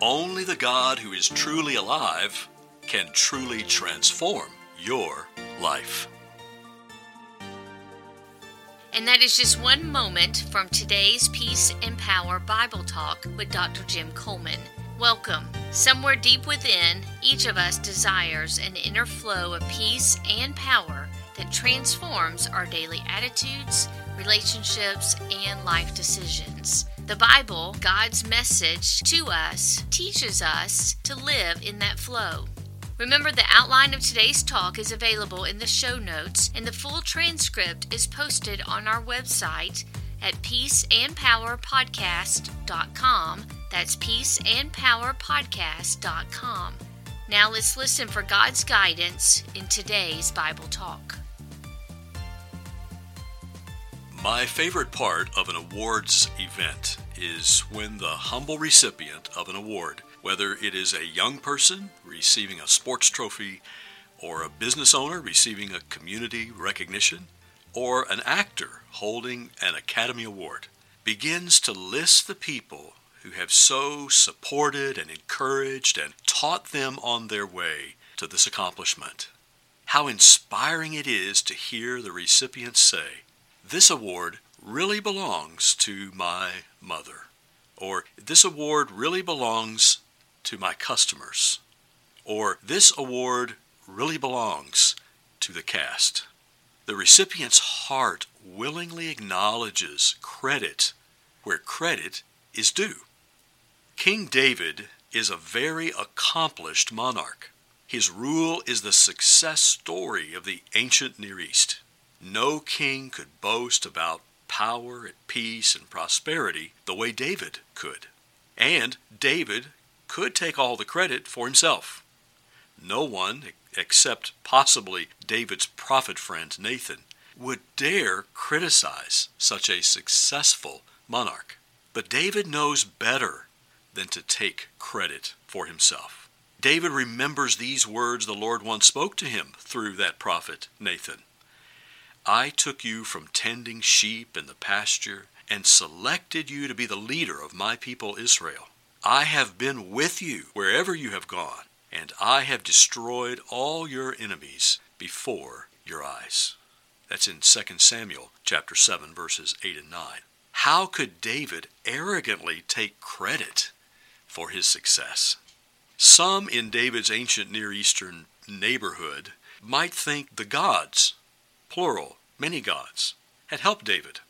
Only the God who is truly alive can truly transform your life. And that is just one moment from today's Peace and Power Bible Talk with Dr. Jim Coleman. Welcome. Somewhere deep within, each of us desires an inner flow of peace and power that transforms our daily attitudes, relationships, and life decisions. The Bible, God's message to us, teaches us to live in that flow. Remember, the outline of today's talk is available in the show notes, and the full transcript is posted on our website at peaceandpowerpodcast.com. That's peaceandpowerpodcast.com. Now let's listen for God's guidance in today's Bible talk. My favorite part of an awards event is when the humble recipient of an award whether it is a young person receiving a sports trophy, or a business owner receiving a community recognition, or an actor holding an Academy Award, begins to list the people who have so supported and encouraged and taught them on their way to this accomplishment. How inspiring it is to hear the recipients say, This award really belongs to my mother, or This award really belongs to my customers, or this award really belongs to the cast. The recipient's heart willingly acknowledges credit where credit is due. King David is a very accomplished monarch. His rule is the success story of the ancient Near East. No king could boast about power and peace and prosperity the way David could. And David could take all the credit for himself. No one, except possibly David's prophet friend Nathan, would dare criticize such a successful monarch. But David knows better than to take credit for himself. David remembers these words the Lord once spoke to him through that prophet Nathan. I took you from tending sheep in the pasture and selected you to be the leader of my people Israel. I have been with you wherever you have gone, and I have destroyed all your enemies before your eyes. That's in 2 Samuel chapter 7 verses 8 and 9. How could David arrogantly take credit for his success? Some in David's ancient Near Eastern neighborhood might think the gods, plural, many gods, had helped David.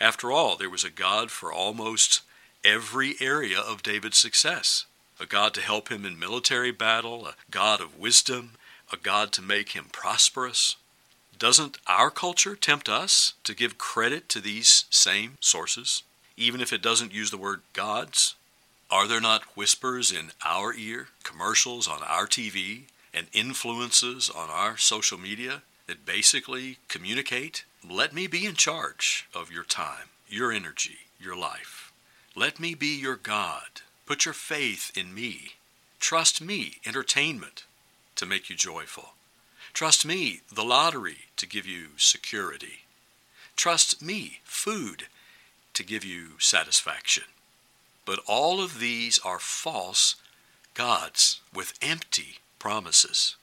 After all, there was a God for almost every area of David's success a God to help him in military battle, a God of wisdom, a God to make him prosperous. Doesn't our culture tempt us to give credit to these same sources, even if it doesn't use the word gods? Are there not whispers in our ear, commercials on our TV, and influences on our social media that basically communicate? Let me be in charge of your time, your energy, your life. Let me be your God. Put your faith in me. Trust me, entertainment, to make you joyful. Trust me, the lottery, to give you security. Trust me, food, to give you satisfaction. But all of these are false gods with empty promises.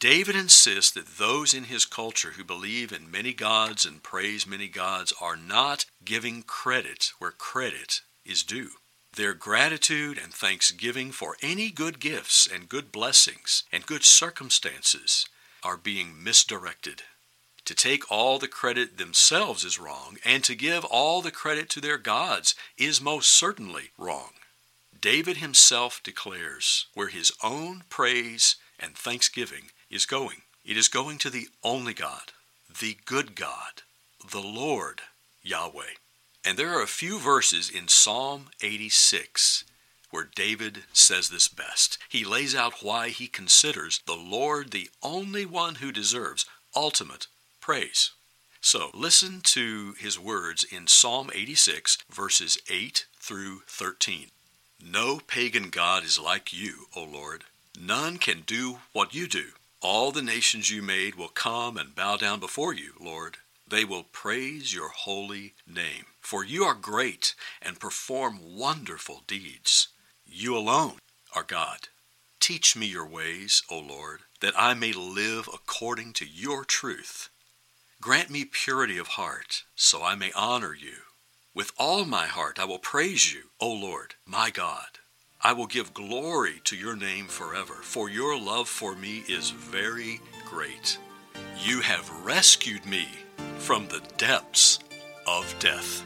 David insists that those in his culture who believe in many gods and praise many gods are not giving credit where credit is due. Their gratitude and thanksgiving for any good gifts and good blessings and good circumstances are being misdirected. To take all the credit themselves is wrong, and to give all the credit to their gods is most certainly wrong. David himself declares where his own praise and thanksgiving is going. It is going to the only God, the good God, the Lord Yahweh. And there are a few verses in Psalm 86 where David says this best. He lays out why he considers the Lord the only one who deserves ultimate praise. So listen to his words in Psalm 86, verses 8 through 13. No pagan God is like you, O Lord. None can do what you do. All the nations you made will come and bow down before you, Lord. They will praise your holy name. For you are great and perform wonderful deeds. You alone are God. Teach me your ways, O Lord, that I may live according to your truth. Grant me purity of heart, so I may honor you. With all my heart I will praise you, O Lord, my God. I will give glory to your name forever, for your love for me is very great. You have rescued me from the depths of death.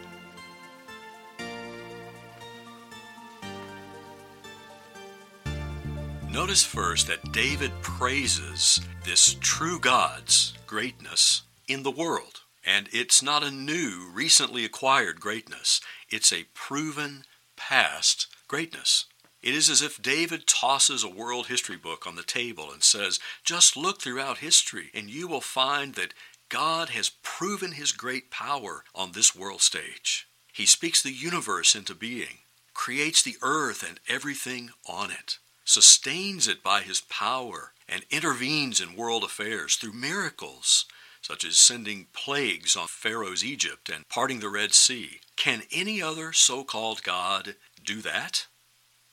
Notice first that David praises this true God's greatness in the world. And it's not a new, recently acquired greatness, it's a proven past greatness. It is as if David tosses a world history book on the table and says, Just look throughout history, and you will find that God has proven his great power on this world stage. He speaks the universe into being, creates the earth and everything on it sustains it by his power, and intervenes in world affairs through miracles, such as sending plagues on Pharaoh's Egypt and parting the Red Sea. Can any other so called God do that?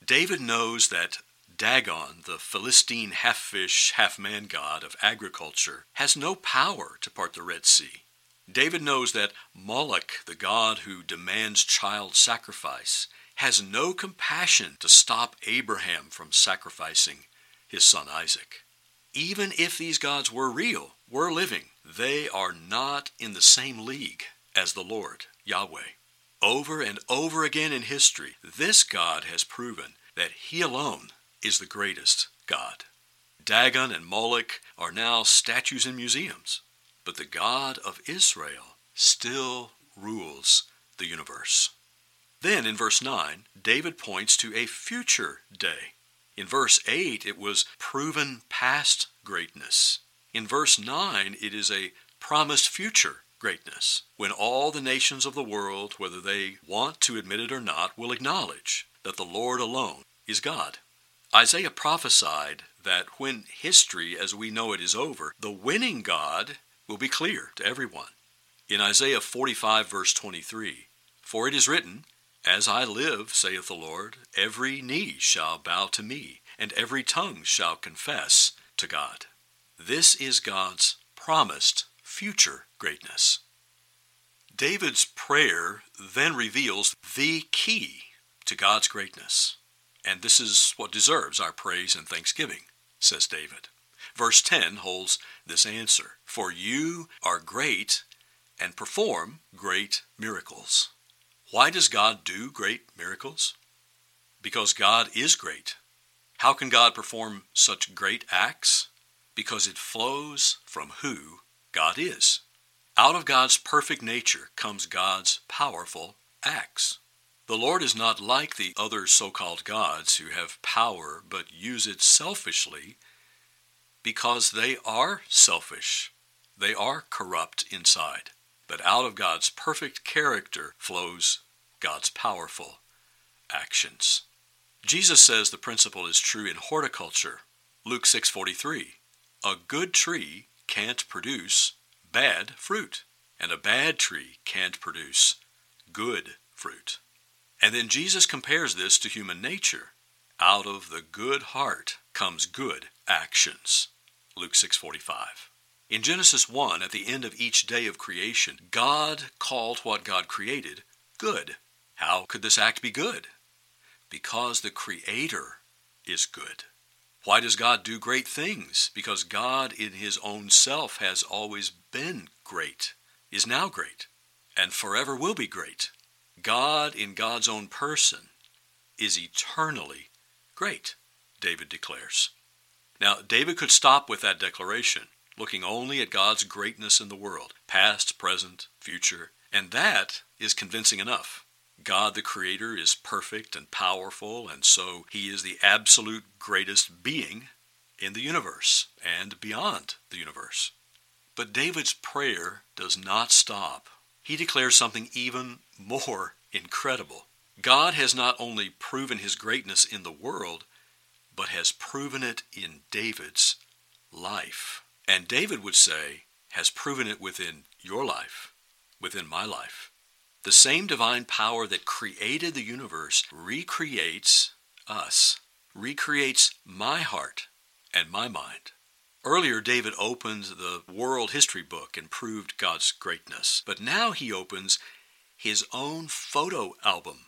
David knows that Dagon, the Philistine half fish, half man god of agriculture, has no power to part the Red Sea. David knows that Moloch, the god who demands child sacrifice, has no compassion to stop Abraham from sacrificing his son Isaac. Even if these gods were real, were living, they are not in the same league as the Lord, Yahweh. Over and over again in history, this God has proven that he alone is the greatest God. Dagon and Moloch are now statues in museums, but the God of Israel still rules the universe. Then in verse 9, David points to a future day. In verse 8, it was proven past greatness. In verse 9, it is a promised future greatness, when all the nations of the world, whether they want to admit it or not, will acknowledge that the Lord alone is God. Isaiah prophesied that when history as we know it is over, the winning God will be clear to everyone. In Isaiah 45, verse 23, For it is written, as I live, saith the Lord, every knee shall bow to me, and every tongue shall confess to God. This is God's promised future greatness. David's prayer then reveals the key to God's greatness. And this is what deserves our praise and thanksgiving, says David. Verse 10 holds this answer For you are great and perform great miracles. Why does God do great miracles? Because God is great. How can God perform such great acts? Because it flows from who God is. Out of God's perfect nature comes God's powerful acts. The Lord is not like the other so called gods who have power but use it selfishly because they are selfish. They are corrupt inside. But out of God's perfect character flows God's powerful actions. Jesus says the principle is true in horticulture. Luke 6:43. A good tree can't produce bad fruit, and a bad tree can't produce good fruit. And then Jesus compares this to human nature. Out of the good heart comes good actions. Luke 6:45. In Genesis 1, at the end of each day of creation, God called what God created good. How could this act be good? Because the Creator is good. Why does God do great things? Because God in His own self has always been great, is now great, and forever will be great. God in God's own person is eternally great, David declares. Now, David could stop with that declaration looking only at God's greatness in the world, past, present, future, and that is convincing enough. God the Creator is perfect and powerful, and so He is the absolute greatest being in the universe and beyond the universe. But David's prayer does not stop. He declares something even more incredible. God has not only proven His greatness in the world, but has proven it in David's life. And David would say, has proven it within your life, within my life. The same divine power that created the universe recreates us recreates my heart and my mind. Earlier, David opened the world history book and proved God's greatness. But now he opens his own photo album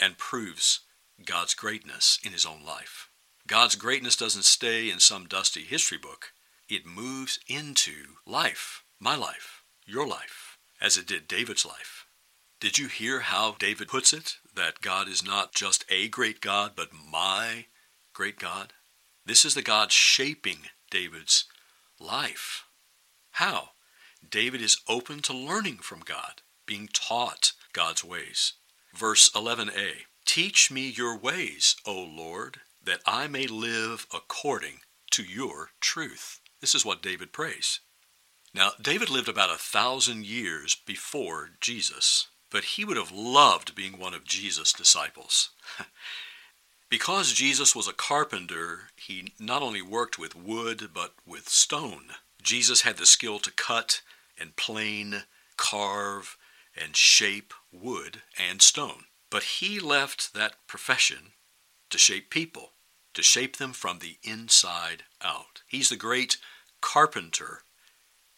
and proves God's greatness in his own life. God's greatness doesn't stay in some dusty history book, it moves into life, my life, your life, as it did David's life. Did you hear how David puts it? That God is not just a great God, but my great God? This is the God shaping David's life. How? David is open to learning from God, being taught God's ways. Verse 11a Teach me your ways, O Lord, that I may live according to your truth. This is what David prays. Now, David lived about a thousand years before Jesus, but he would have loved being one of Jesus' disciples. Because Jesus was a carpenter, he not only worked with wood, but with stone. Jesus had the skill to cut and plane, carve, and shape wood and stone. But he left that profession to shape people, to shape them from the inside out. He's the great carpenter,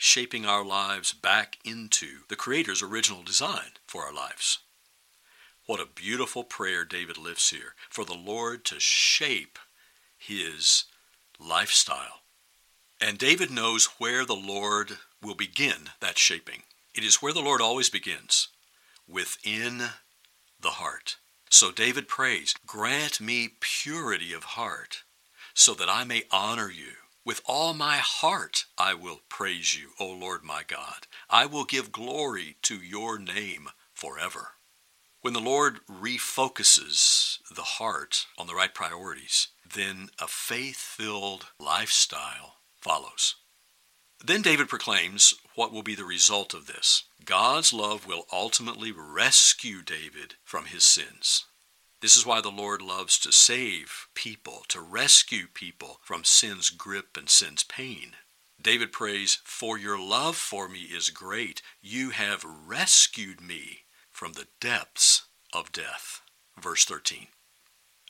shaping our lives back into the Creator's original design for our lives. What a beautiful prayer David lifts here for the Lord to shape his lifestyle. And David knows where the Lord will begin that shaping. It is where the Lord always begins, within the heart. So David prays, Grant me purity of heart, so that I may honor you. With all my heart I will praise you, O Lord my God. I will give glory to your name forever. When the Lord refocuses the heart on the right priorities, then a faith filled lifestyle follows. Then David proclaims what will be the result of this. God's love will ultimately rescue David from his sins. This is why the Lord loves to save people, to rescue people from sin's grip and sin's pain. David prays, For your love for me is great. You have rescued me from the depths of death. Verse 13.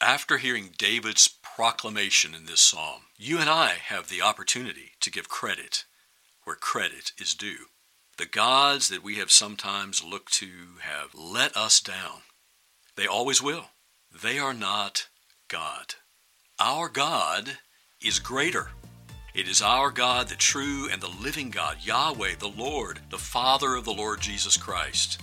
After hearing David's proclamation in this psalm, you and I have the opportunity to give credit where credit is due. The gods that we have sometimes looked to have let us down. They always will. They are not God. Our God is greater. It is our God, the true and the living God, Yahweh, the Lord, the Father of the Lord Jesus Christ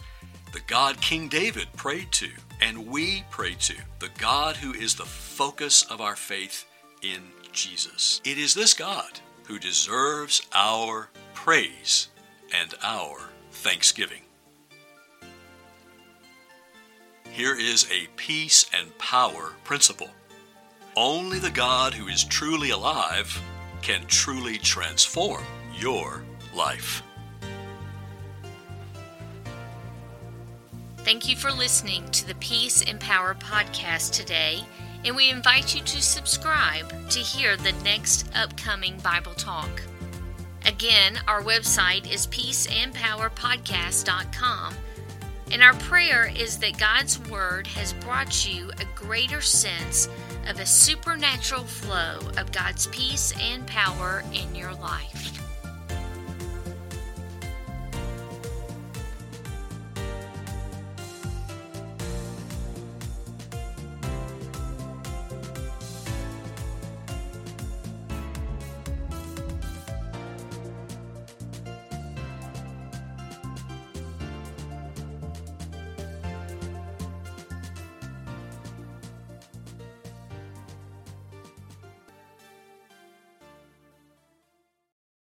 the God King David prayed to, and we pray to, the God who is the focus of our faith in Jesus. It is this God who deserves our praise and our thanksgiving. Here is a peace and power principle. Only the God who is truly alive can truly transform your life. Thank you for listening to the Peace and Power podcast today, and we invite you to subscribe to hear the next upcoming Bible talk. Again, our website is peaceandpowerpodcast.com, and our prayer is that God's Word has brought you a greater sense of a supernatural flow of God's peace and power in your life.